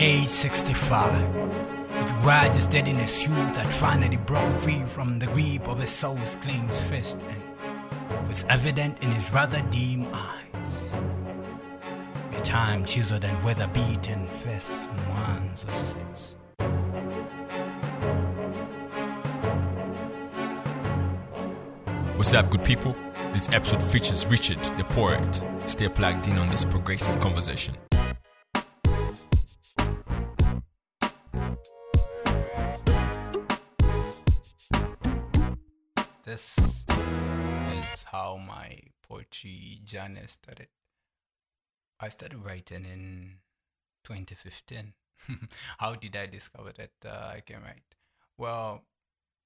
Age 65. With grudge steadiness, youth that finally broke free from the grip of his soul's clenched fist and was evident in his rather dim eyes. A time chiseled and weather beaten face once sits. What's up, good people? This episode features Richard, the poet. Stay plugged in on this progressive conversation. This is how my poetry journey started. I started writing in 2015. how did I discover that uh, I can write? Well,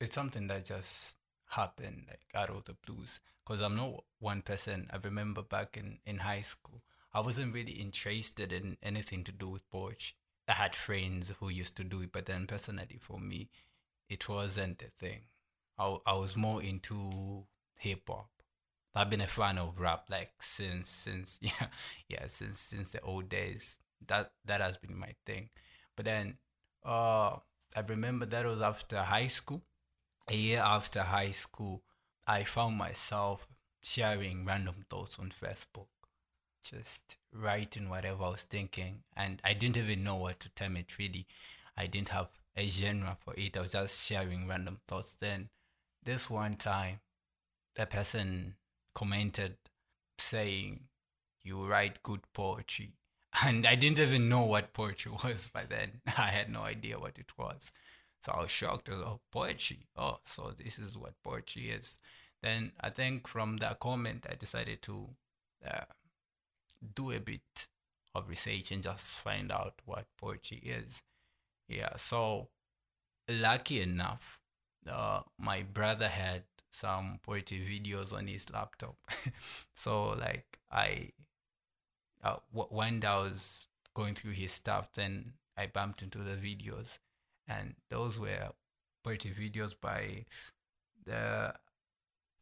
it's something that just happened like out of the blues because i'm not one person i remember back in in high school i wasn't really interested in anything to do with poetry i had friends who used to do it but then personally for me it wasn't a thing i, I was more into hip-hop i've been a fan of rap like since since yeah yeah since since the old days that that has been my thing but then uh i remember that was after high school a year after high school, I found myself sharing random thoughts on Facebook, just writing whatever I was thinking. And I didn't even know what to term it really. I didn't have a genre for it. I was just sharing random thoughts. Then, this one time, the person commented saying, You write good poetry. And I didn't even know what poetry was by then. I had no idea what it was. So I was shocked. Oh, poetry. Oh, so this is what poetry is. Then I think from that comment, I decided to uh, do a bit of research and just find out what poetry is. Yeah, so lucky enough, uh, my brother had some poetry videos on his laptop. so like I, uh, when I was going through his stuff, then I bumped into the videos and those were poetry videos by the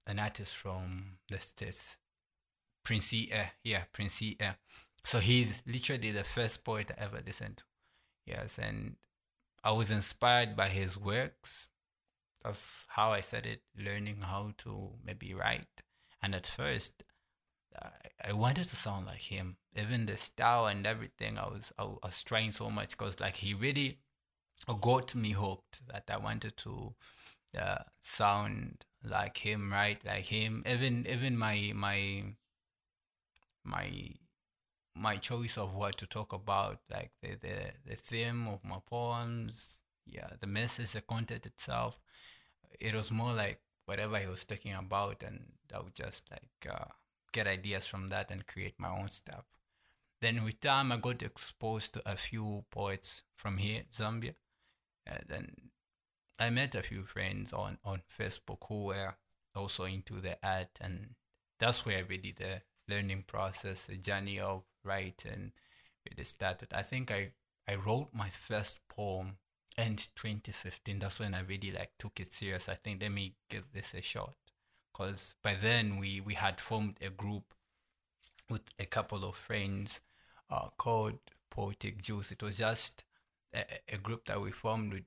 an artist from the states, Prince Ea. Yeah, Prince Ea. So he's literally the first poet I ever listened to. Yes, and I was inspired by his works. That's how I started learning how to maybe write. And at first, I wanted to sound like him. Even the style and everything, I was I was trying so much because like he really got me hooked that I wanted to uh, sound like him, right? Like him. Even even my my my my choice of what to talk about, like the the, the theme of my poems, yeah, the message, the content itself. It was more like whatever he was talking about, and I would just like uh, get ideas from that and create my own stuff. Then with time, I got exposed to a few poets from here, Zambia and then I met a few friends on, on Facebook who were also into the art, and that's where really the learning process, the journey of writing really started. I think I, I wrote my first poem in 2015. That's when I really like took it serious. I think let me give this a shot, because by then we we had formed a group with a couple of friends uh, called Poetic Juice. It was just a, a group that we formed with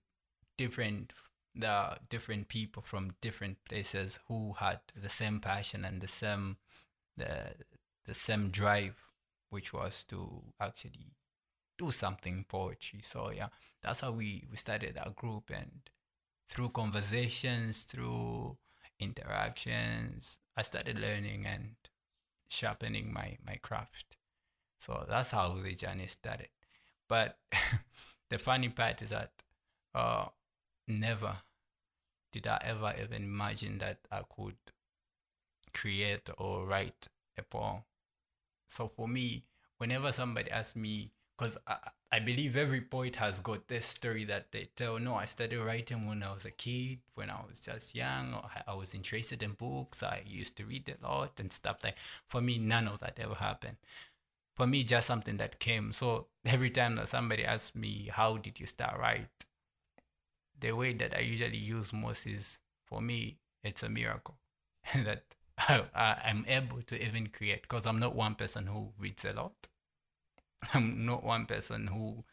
different the different people from different places who had the same passion and the same the the same drive which was to actually do something poetry. So yeah that's how we we started our group and through conversations through interactions i started learning and sharpening my my craft. So that's how the journey started. But the funny part is that uh, never did I ever even imagine that I could create or write a poem. So for me, whenever somebody asks me, because I, I believe every poet has got this story that they tell. No, I started writing when I was a kid, when I was just young. I was interested in books. I used to read a lot and stuff like. For me, none of that ever happened for me just something that came so every time that somebody asks me how did you start write the way that i usually use most is for me it's a miracle that I, i'm able to even create because i'm not one person who reads a lot i'm not one person who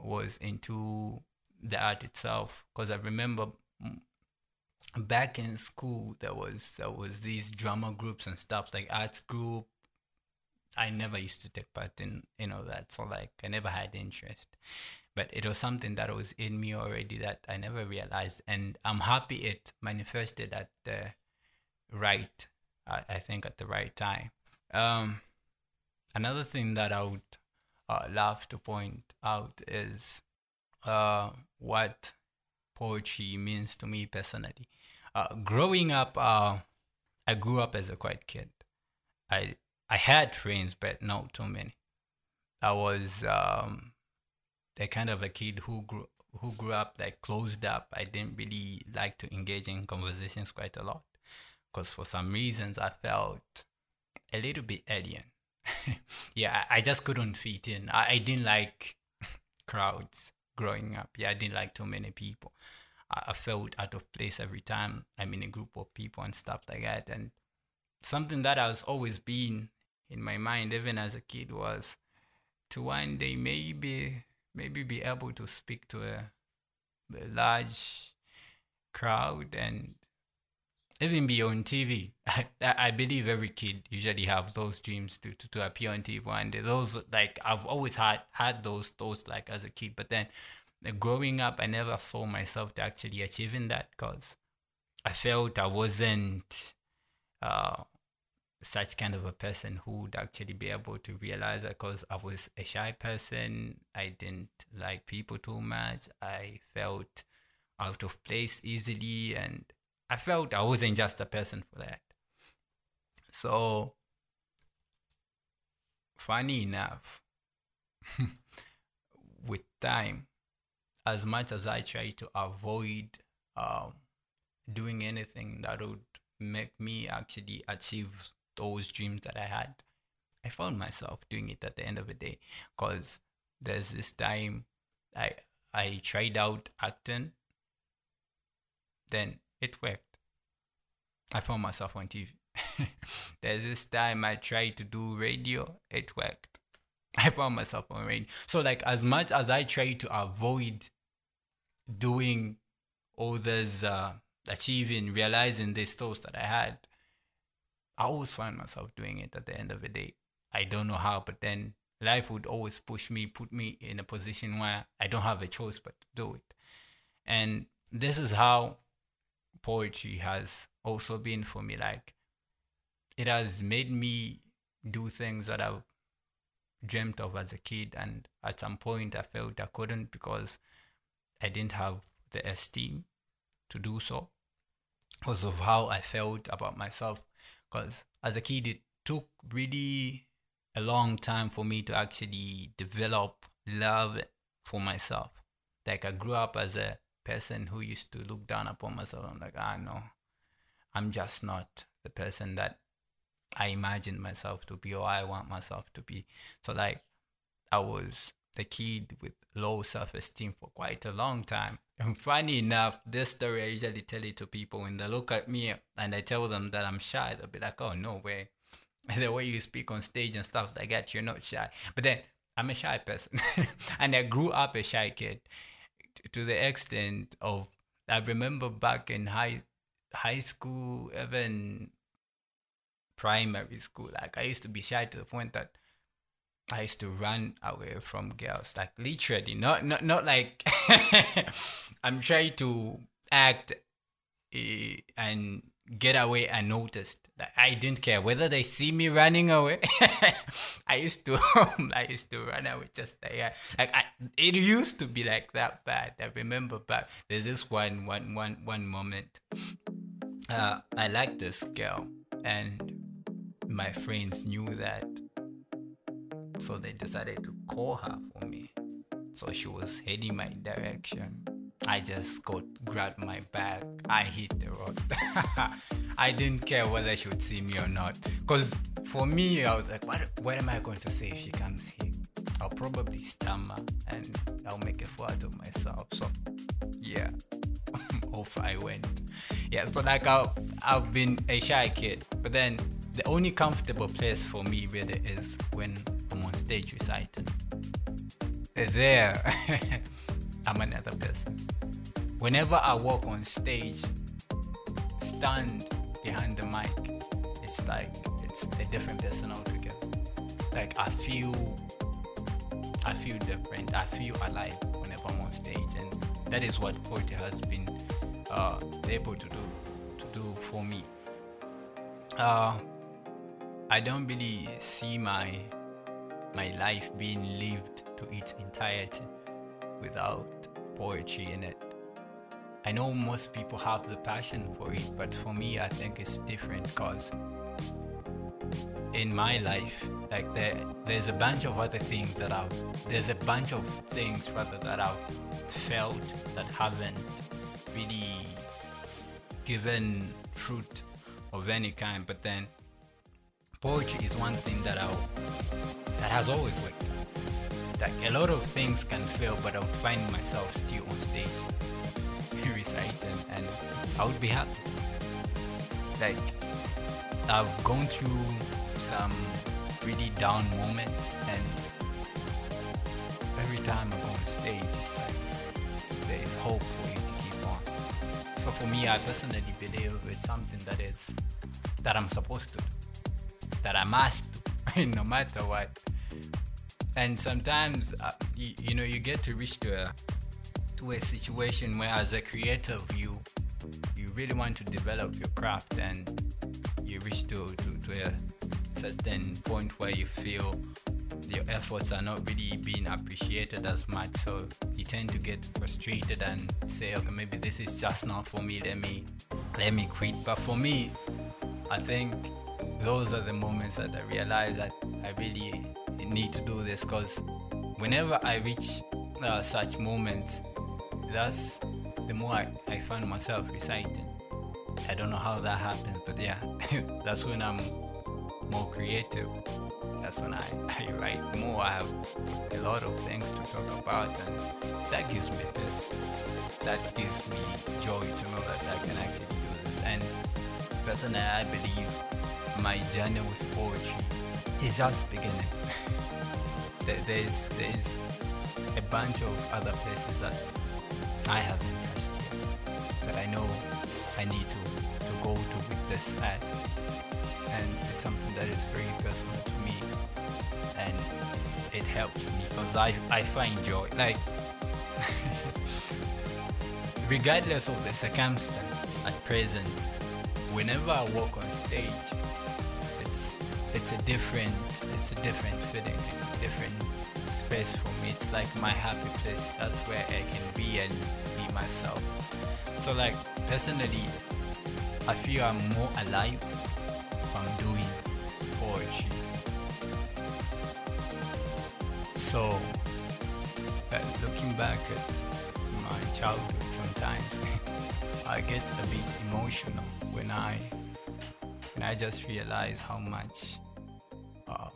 was into the art itself because I remember back in school there was there was these drama groups and stuff like arts group. I never used to take part in you know that so like I never had interest. But it was something that was in me already that I never realized and I'm happy it manifested at the right I, I think at the right time. Um another thing that I would uh, love to point out is uh, what poetry means to me personally. Uh, growing up, uh, I grew up as a quiet kid. I I had friends, but not too many. I was um, the kind of a kid who grew who grew up like closed up. I didn't really like to engage in conversations quite a lot, because for some reasons I felt a little bit alien. yeah, I, just couldn't fit in. I, I didn't like crowds growing up. Yeah, I didn't like too many people. I, I felt out of place every time I'm in a group of people and stuff like that. And something that has always been in my mind, even as a kid, was to one day maybe maybe be able to speak to a, a large crowd and even be on TV. I, I believe every kid usually have those dreams to, to, to appear on TV and. Those like I've always had had those thoughts like as a kid, but then growing up, I never saw myself to actually achieving that because I felt I wasn't uh, such kind of a person who would actually be able to realize that because I was a shy person. I didn't like people too much. I felt out of place easily and I felt I wasn't just a person for that. So, funny enough, with time, as much as I try to avoid um, doing anything that would make me actually achieve those dreams that I had, I found myself doing it at the end of the day. Because there's this time I I tried out acting, then it worked. I found myself on TV. There's this time I tried to do radio, it worked. I found myself on radio. So, like, as much as I try to avoid doing all this, uh, achieving, realizing these thoughts that I had, I always find myself doing it at the end of the day. I don't know how, but then life would always push me, put me in a position where I don't have a choice but to do it. And this is how poetry has also been for me. Like, it has made me do things that I've dreamt of as a kid. And at some point, I felt I couldn't because I didn't have the esteem to do so because of how I felt about myself. Because as a kid, it took really a long time for me to actually develop love for myself. Like I grew up as a person who used to look down upon myself. I'm like, ah, no, I'm just not the person that I imagined myself to be or I want myself to be. So, like, I was the kid with low self esteem for quite a long time. And funny enough, this story I usually tell it to people when they look at me and I tell them that I'm shy, they'll be like, oh, no way. the way you speak on stage and stuff like that, you're not shy. But then I'm a shy person. and I grew up a shy kid to the extent of I remember back in high high school, even primary school, like I used to be shy to the point that I used to run away from girls, like literally, not not not like I'm trying to act uh, and get away unnoticed. I didn't care whether they see me running away. I used to I used to run away just like. Like I, it used to be like that bad. I remember but there's this one one one one moment. Uh I liked this girl and my friends knew that. So they decided to call her for me. So she was heading my direction I just got grabbed my bag. I hit the road. I didn't care whether she would see me or not. Because for me, I was like, what, what am I going to say if she comes here? I'll probably stammer and I'll make a fool out of myself. So, yeah, off I went. Yeah, so like i I've been a shy kid, but then the only comfortable place for me really is when I'm on stage reciting. there, I'm another person. Whenever I walk on stage, stand behind the mic, it's like it's a different person altogether. Like I feel, I feel different. I feel alive whenever I'm on stage, and that is what poetry has been uh, able to do to do for me. Uh, I don't really see my my life being lived to its entirety without poetry in it. I know most people have the passion for it, but for me, I think it's different because in my life, like there, there's a bunch of other things that I've, there's a bunch of things rather that I've felt that haven't really given fruit of any kind, but then poetry is one thing that I that has always worked. Like a lot of things can fail, but I would find myself still on stage reciting, and I would be happy. Like I've gone through some really down moments, and every time I go on stage, it's like there is hope for you to keep on. So for me, I personally believe it's something that is that I'm supposed to do, that I must do, no matter what. And sometimes, uh, you, you know, you get to reach to a to a situation where, as a creative, you you really want to develop your craft, and you reach to to, to a certain point where you feel your efforts are not really being appreciated as much. So you tend to get frustrated and say okay maybe this is just not for me. Let me let me quit. But for me i think those are the moments that i realize that i really need to do this because whenever i reach uh, such moments that's the more I, I find myself reciting i don't know how that happens but yeah that's when i'm more creative that's when I, I write more. I have a lot of things to talk about, and that gives me. That gives me joy to know that I can actually do this. And personally, I believe my journey with poetry is just beginning. there's there's a bunch of other places that I haven't touched yet that I know I need to to go to with this at and it's something that is very personal to me and it helps me because I, I find joy like regardless of the circumstance at present whenever I walk on stage it's a different it's a different feeling it's a different space for me it's like my happy place that's where I can be and be myself so like personally I feel I'm more alive if I'm doing poetry. So, uh, looking back at my childhood, sometimes I get a bit emotional when I when I just realized how much uh,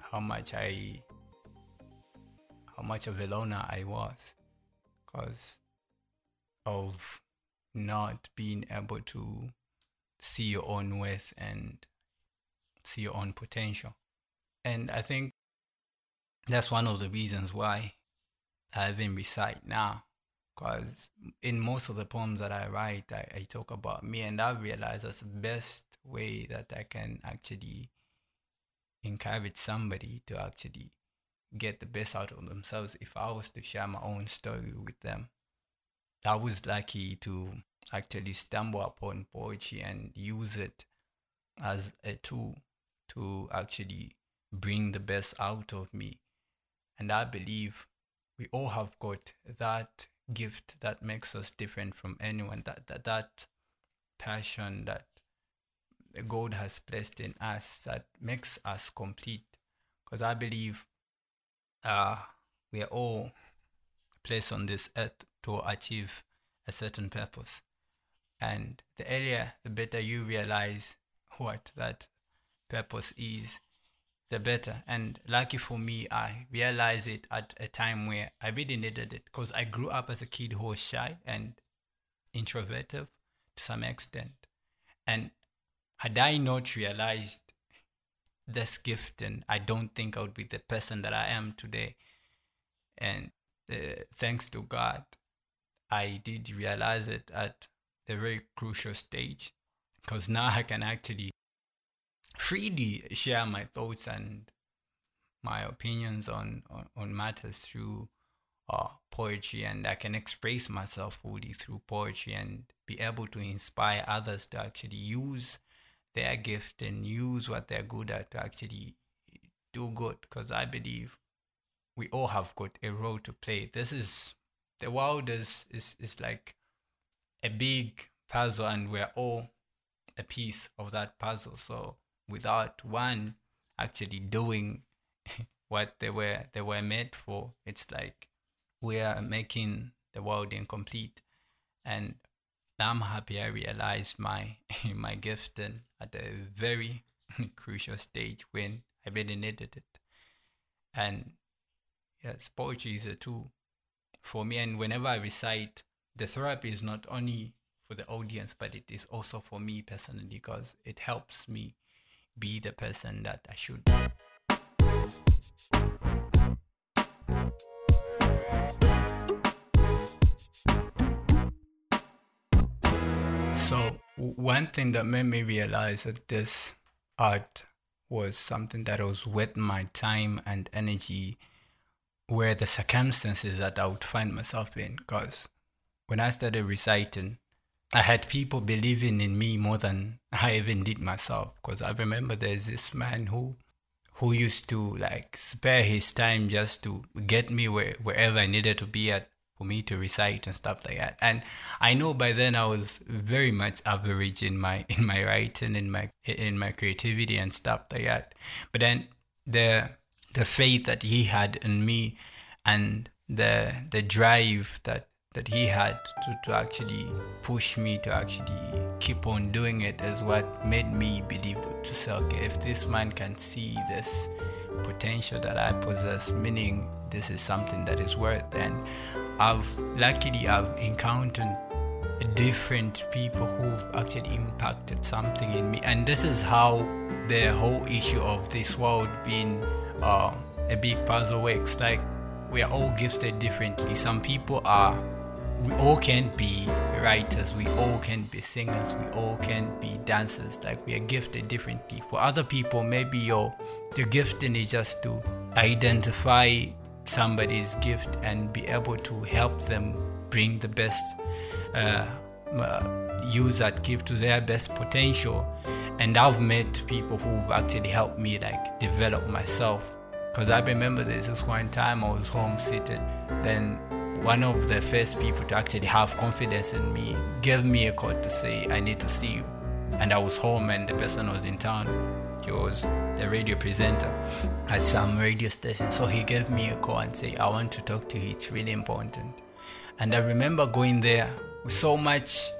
how much I how much of a loner I was because of not being able to see your own worth and see your own potential. And I think that's one of the reasons why I even recite now. Because in most of the poems that I write, I, I talk about me, and I've realized that's the best way that I can actually encourage somebody to actually get the best out of themselves if I was to share my own story with them. I was lucky to actually stumble upon poetry and use it as a tool to actually bring the best out of me. And I believe we all have got that gift that makes us different from anyone, that that, that passion that God has placed in us that makes us complete. Because I believe uh, we are all placed on this earth to achieve a certain purpose. And the earlier, the better you realize what that purpose is, the better. And lucky for me, I realized it at a time where I really needed it because I grew up as a kid who was shy and introverted to some extent. And had I not realized this gift, and I don't think I would be the person that I am today. And uh, thanks to God, I did realize it at a very crucial stage because now I can actually freely share my thoughts and my opinions on, on, on matters through uh, poetry and I can express myself fully through poetry and be able to inspire others to actually use their gift and use what they're good at to actually do good because I believe we all have got a role to play. This is the world is, is, is like a big puzzle and we're all a piece of that puzzle. So without one actually doing what they were they were made for, it's like we are making the world incomplete. And I'm happy I realized my my gifting at a very crucial stage when I really needed it. And yes, poetry is a tool for me. And whenever I recite, the therapy is not only for the audience, but it is also for me personally because it helps me be the person that I should be. So, one thing that made me realize that this art was something that was worth my time and energy were the circumstances that I would find myself in. Because when I started reciting, I had people believing in me more than I even did myself. Because I remember there's this man who who used to like spare his time just to get me where, wherever I needed to be at for me to recite and stuff like that. And I know by then I was very much average in my in my writing, in my in my creativity and stuff like that. But then the the faith that he had in me and the the drive that that he had to, to actually push me to actually keep on doing it is what made me believe to say, okay, if this man can see this potential that I possess, meaning this is something that is worth, and I've luckily I've encountered different people who've actually impacted something in me, and this is how the whole issue of this world being uh, a big puzzle works. Like we are all gifted differently. Some people are we all can be writers, we all can be singers, we all can be dancers. Like we are gifted differently. For other people, maybe your your gifting is just to identify somebody's gift and be able to help them bring the best uh, uh, use that gift to their best potential. And I've met people who've actually helped me like develop myself. Because I remember this one time I was home seated, then one of the first people to actually have confidence in me gave me a call to say, I need to see you. And I was home and the person was in town. He was the radio presenter at some radio station. So he gave me a call and say, I want to talk to you. It's really important. And I remember going there with so much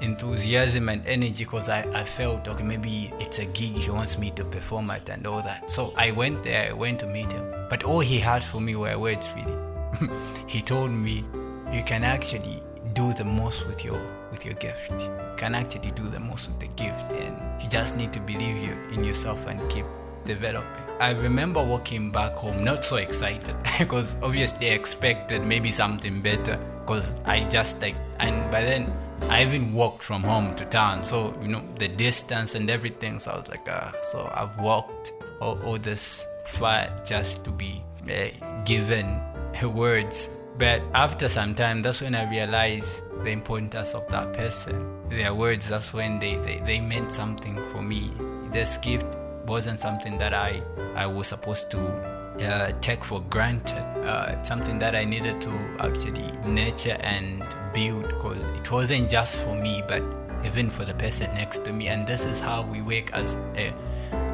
enthusiasm and energy because I, I felt okay maybe it's a gig he wants me to perform at and all that so i went there i went to meet him but all he had for me were words really he told me you can actually do the most with your with your gift you can actually do the most with the gift and you just need to believe you in yourself and keep developing i remember walking back home not so excited because obviously i expected maybe something better because i just like and by then i even walked from home to town so you know the distance and everything so i was like uh, so i've walked all, all this far just to be uh, given words. But after some time, that's when I realized the importance of that person. Their words, that's when they, they, they meant something for me. This gift wasn't something that I, I was supposed to uh, take for granted. Uh, something that I needed to actually nurture and build because it wasn't just for me, but even for the person next to me. And this is how we work as a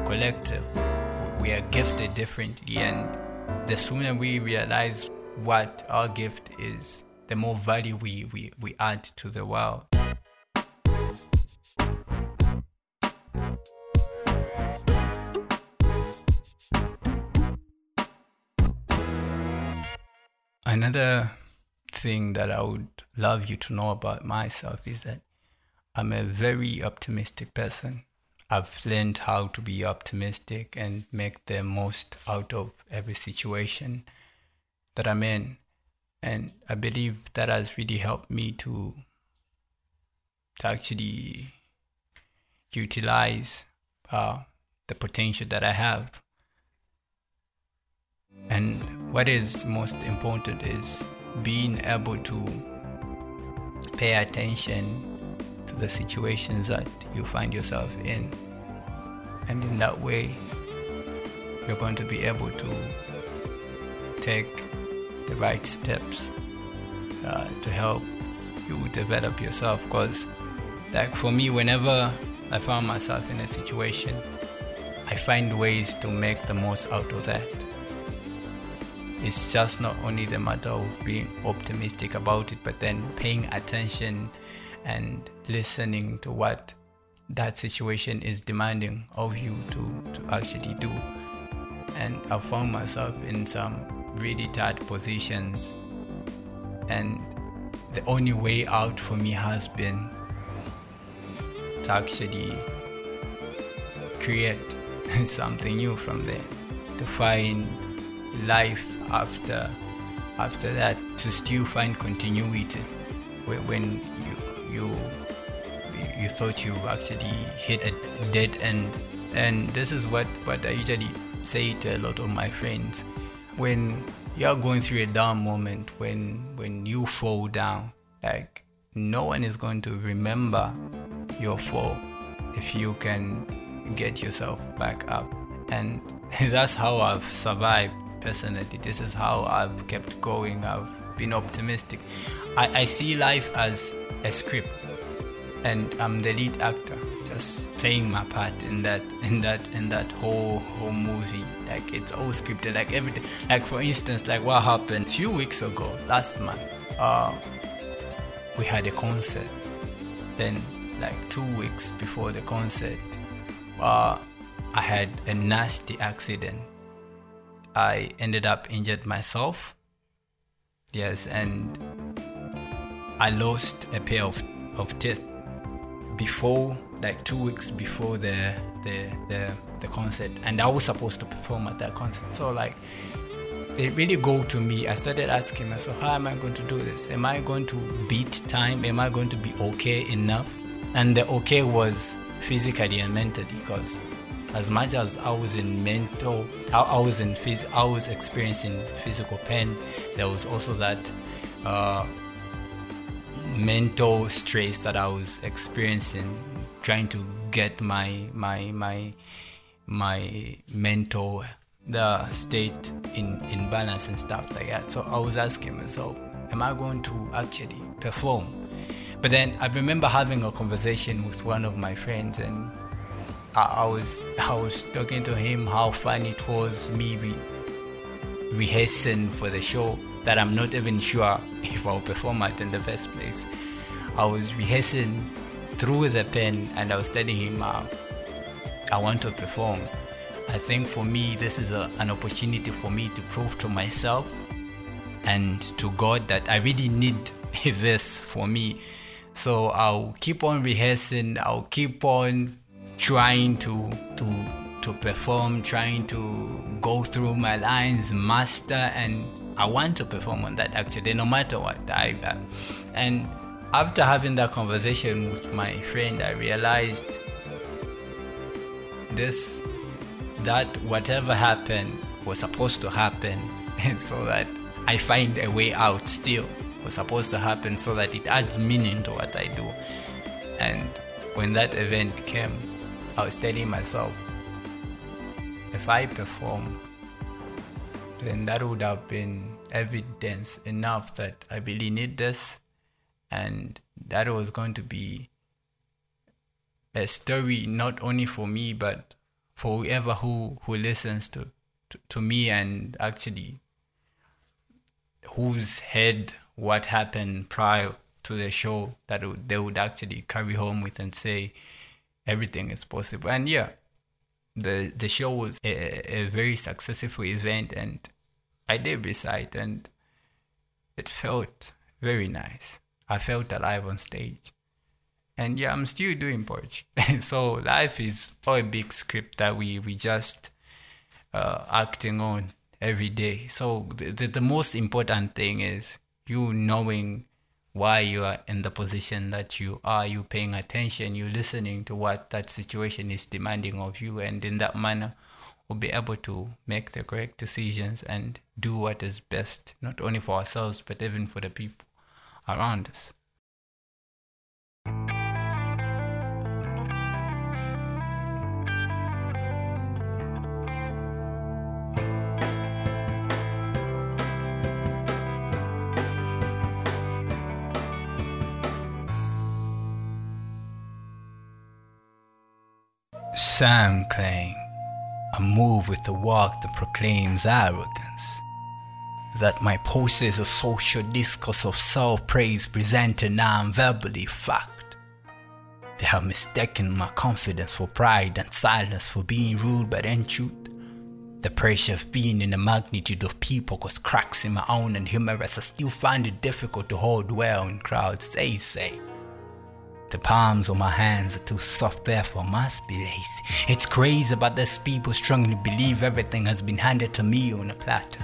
collective. We are gifted differently, and the sooner we realize what our gift is, the more value we, we, we add to the world. Another thing that I would love you to know about myself is that I'm a very optimistic person. I've learned how to be optimistic and make the most out of every situation. That I'm in. And I believe that has really helped me to, to actually utilize uh, the potential that I have. And what is most important is being able to pay attention to the situations that you find yourself in. And in that way, you're going to be able to take the right steps uh, to help you develop yourself. Because, like for me, whenever I found myself in a situation, I find ways to make the most out of that. It's just not only the matter of being optimistic about it, but then paying attention and listening to what that situation is demanding of you to, to actually do. And I found myself in some really tight positions, and the only way out for me has been to actually create something new from there, to find life after after that, to still find continuity when, you you you thought you actually hit a dead end. And this is what, what I usually say to a lot of my friends. When you're going through a down moment, when when you fall down, like no one is going to remember your fall if you can get yourself back up. And that's how I've survived personally. This is how I've kept going. I've been optimistic. I, I see life as a script and I'm the lead actor, just playing my part in that in that in that whole whole movie. Like it's all scripted, like everything. Like for instance, like what happened a few weeks ago, last month. Uh, we had a concert. Then, like two weeks before the concert, uh, I had a nasty accident. I ended up injured myself. Yes, and I lost a pair of, of teeth before like two weeks before the the the, the concert and I was supposed to perform at that concert. So like it really got to me. I started asking myself, how am I going to do this? Am I going to beat time? Am I going to be okay enough? And the okay was physically and mentally because as much as I was in mental, I, was in phys- I was experiencing physical pain. There was also that uh, mental stress that I was experiencing, trying to get my my my my mental the state in in balance and stuff like that. So I was asking myself, am I going to actually perform? But then I remember having a conversation with one of my friends and I, I was I was talking to him how fun it was me re- rehearsing for the show that I'm not even sure if I'll perform it in the first place. I was rehearsing through the pen and I was telling him uh, I want to perform. I think for me, this is a, an opportunity for me to prove to myself and to God that I really need this for me. So I'll keep on rehearsing, I'll keep on trying to to to perform, trying to go through my lines, master, and I want to perform on that actually, no matter what. I uh, and after having that conversation with my friend, I realized this that whatever happened was supposed to happen, and so that I find a way out still was supposed to happen so that it adds meaning to what I do. And when that event came, I was telling myself, if I perform, then that would have been evidence enough that I really need this and that was going to be a story not only for me but for whoever who, who listens to, to, to me and actually who's heard what happened prior to the show that they would actually carry home with and say everything is possible and yeah the the show was a, a very successful event and I did recite and it felt very nice. I felt alive on stage. And yeah, I'm still doing poetry. so life is all a big script that we we just uh, acting on every day. So the, the, the most important thing is you knowing why you are in the position that you are, you paying attention, you listening to what that situation is demanding of you, and in that manner, we'll be able to make the correct decisions and do what is best, not only for ourselves, but even for the people around us. Sam claim I move with the walk that proclaims arrogance. That my post is a social discourse of self-praise presented non-verbally fact. They have mistaken my confidence for pride and silence for being rude but in truth. The pressure of being in the magnitude of people caused cracks in my own and humorous I still find it difficult to hold well in crowds they say. The palms of my hands are too soft, therefore must be lazy. It's crazy, but there's people strongly believe everything has been handed to me on a platter.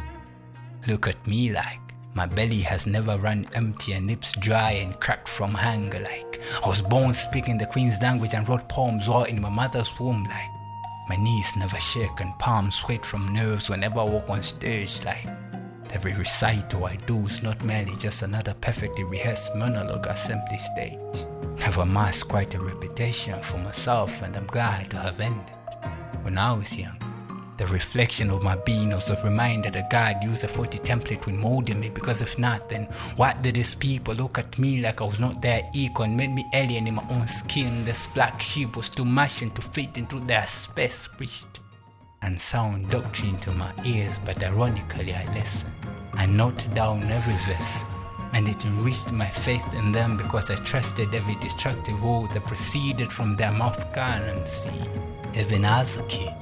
Look at me like my belly has never run empty and lips dry and cracked from hunger like I was born speaking the queen's language and wrote poems while in my mother's womb like my knees never shake and palms sweat from nerves whenever I walk on stage like every recital I do is not merely just another perfectly rehearsed monologue or simply stage. I've amassed quite a reputation for myself and I'm glad to have ended. When I was young, the reflection of my being was a reminder that God used a 40 template when molding me because if not, then what did these people look at me like I was not their equal and made me alien in my own skin? This black sheep was too much to fit into their space preached and sound doctrine to my ears, but ironically I listened. I noted down every verse and it enriched my faith in them because I trusted every destructive word that proceeded from their mouth can and see. Even as a kid,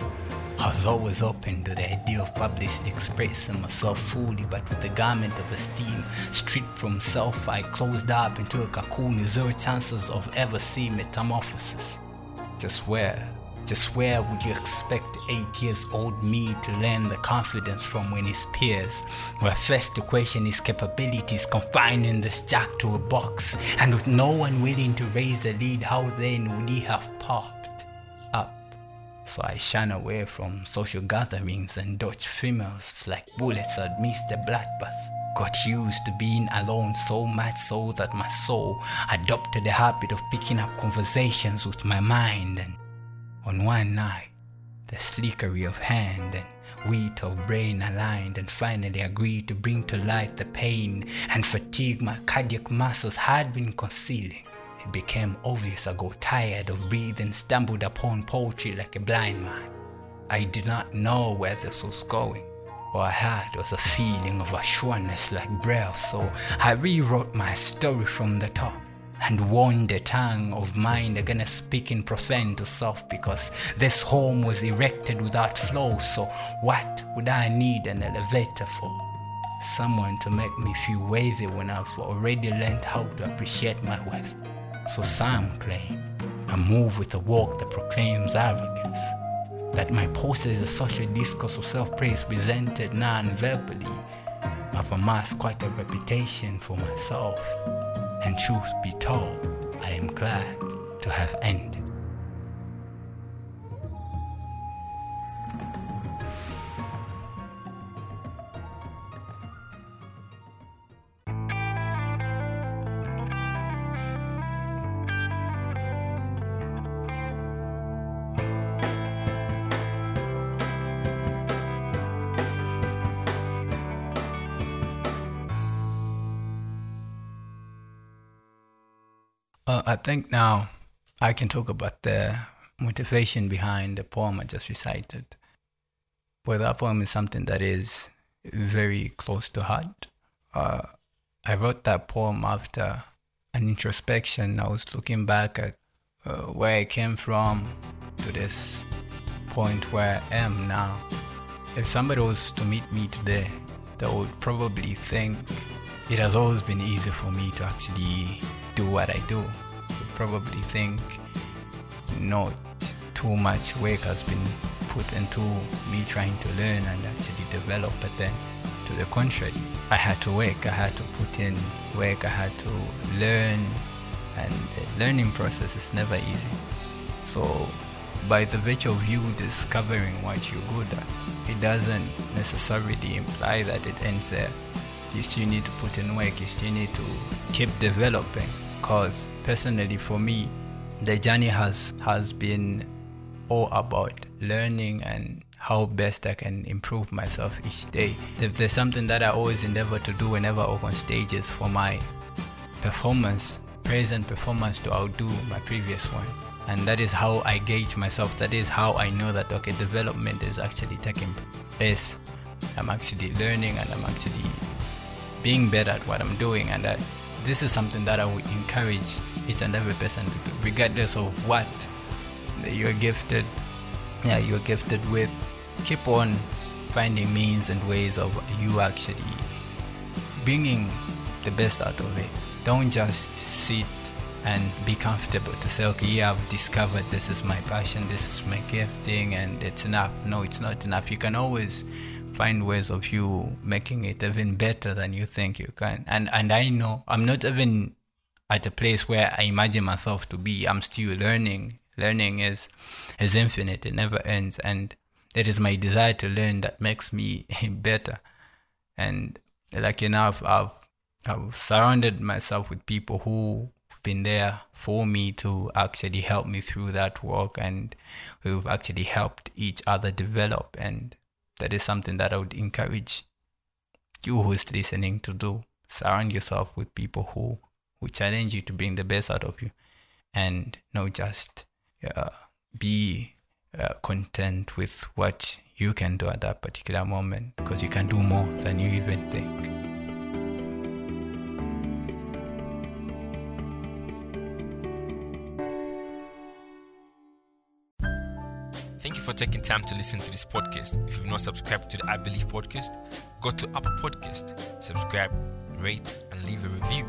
I was always open to the idea of publicly expressing myself fully, but with the garment of esteem stripped from self, I closed up into a cocoon with zero chances of ever seeing metamorphosis. Just where just where would you expect eight years old me to learn the confidence from when his peers were first to question his capabilities confined in this jack to a box and with no one willing to raise a lead how then would he have up so I shun away from social gatherings and dodge females like bullets that miss the bloodbath got used to being alone so much so that my soul adopted the habit of picking up conversations with my mind and on one night, the slickery of hand and wheat of brain aligned and finally agreed to bring to light the pain and fatigue my cardiac muscles had been concealing. It became obvious I got tired of breathing, stumbled upon poetry like a blind man. I did not know where this was going. All I had was a feeling of assuredness like breath, so I rewrote my story from the top and warned the tongue of mine against speaking profane to self because this home was erected without floors. So, what would I need an elevator for? Someone to make me feel worthy when I've already learned how to appreciate my worth. So, some claim I move with a walk that proclaims arrogance. That my pose is a social discourse of self praise presented non verbally. I've amassed quite a reputation for myself and truth be told, I am glad to have ended. I think now I can talk about the motivation behind the poem I just recited. Well, that poem is something that is very close to heart. Uh, I wrote that poem after an introspection. I was looking back at uh, where I came from to this point where I am now. If somebody was to meet me today, they would probably think it has always been easy for me to actually do what I do. Probably think not too much work has been put into me trying to learn and actually develop. But then, to the contrary, I had to work. I had to put in work. I had to learn, and the learning process is never easy. So, by the virtue of you discovering what you're good at, it doesn't necessarily imply that it ends there. You still need to put in work. You still need to keep developing. Cause personally, for me, the journey has has been all about learning and how best I can improve myself each day. There's something that I always endeavor to do whenever I on stages for my performance, present performance to outdo my previous one. And that is how I gauge myself. That is how I know that okay, development is actually taking place. I'm actually learning and I'm actually being better at what I'm doing and that this is something that I would encourage each and every person to do, regardless of what you're gifted yeah you're gifted with. Keep on finding means and ways of you actually bringing the best out of it. Don't just sit and be comfortable to say okay yeah i've discovered this is my passion this is my gifting and it's enough. No it's not enough. You can always find ways of you making it even better than you think you can. And and i know i'm not even at a place where i imagine myself to be. I'm still learning. Learning is is infinite. It never ends. And it is my desire to learn that makes me better. And like enough i've i've surrounded myself with people who've been there for me to actually help me through that work and who've actually helped each other develop. And that is something that i would encourage you who's listening to do surround yourself with people who who challenge you to bring the best out of you and not just uh, be uh, content with what you can do at that particular moment because you can do more than you even think. Taking time to listen to this podcast. If you've not subscribed to the I Believe podcast, go to Apple Podcast, subscribe, rate, and leave a review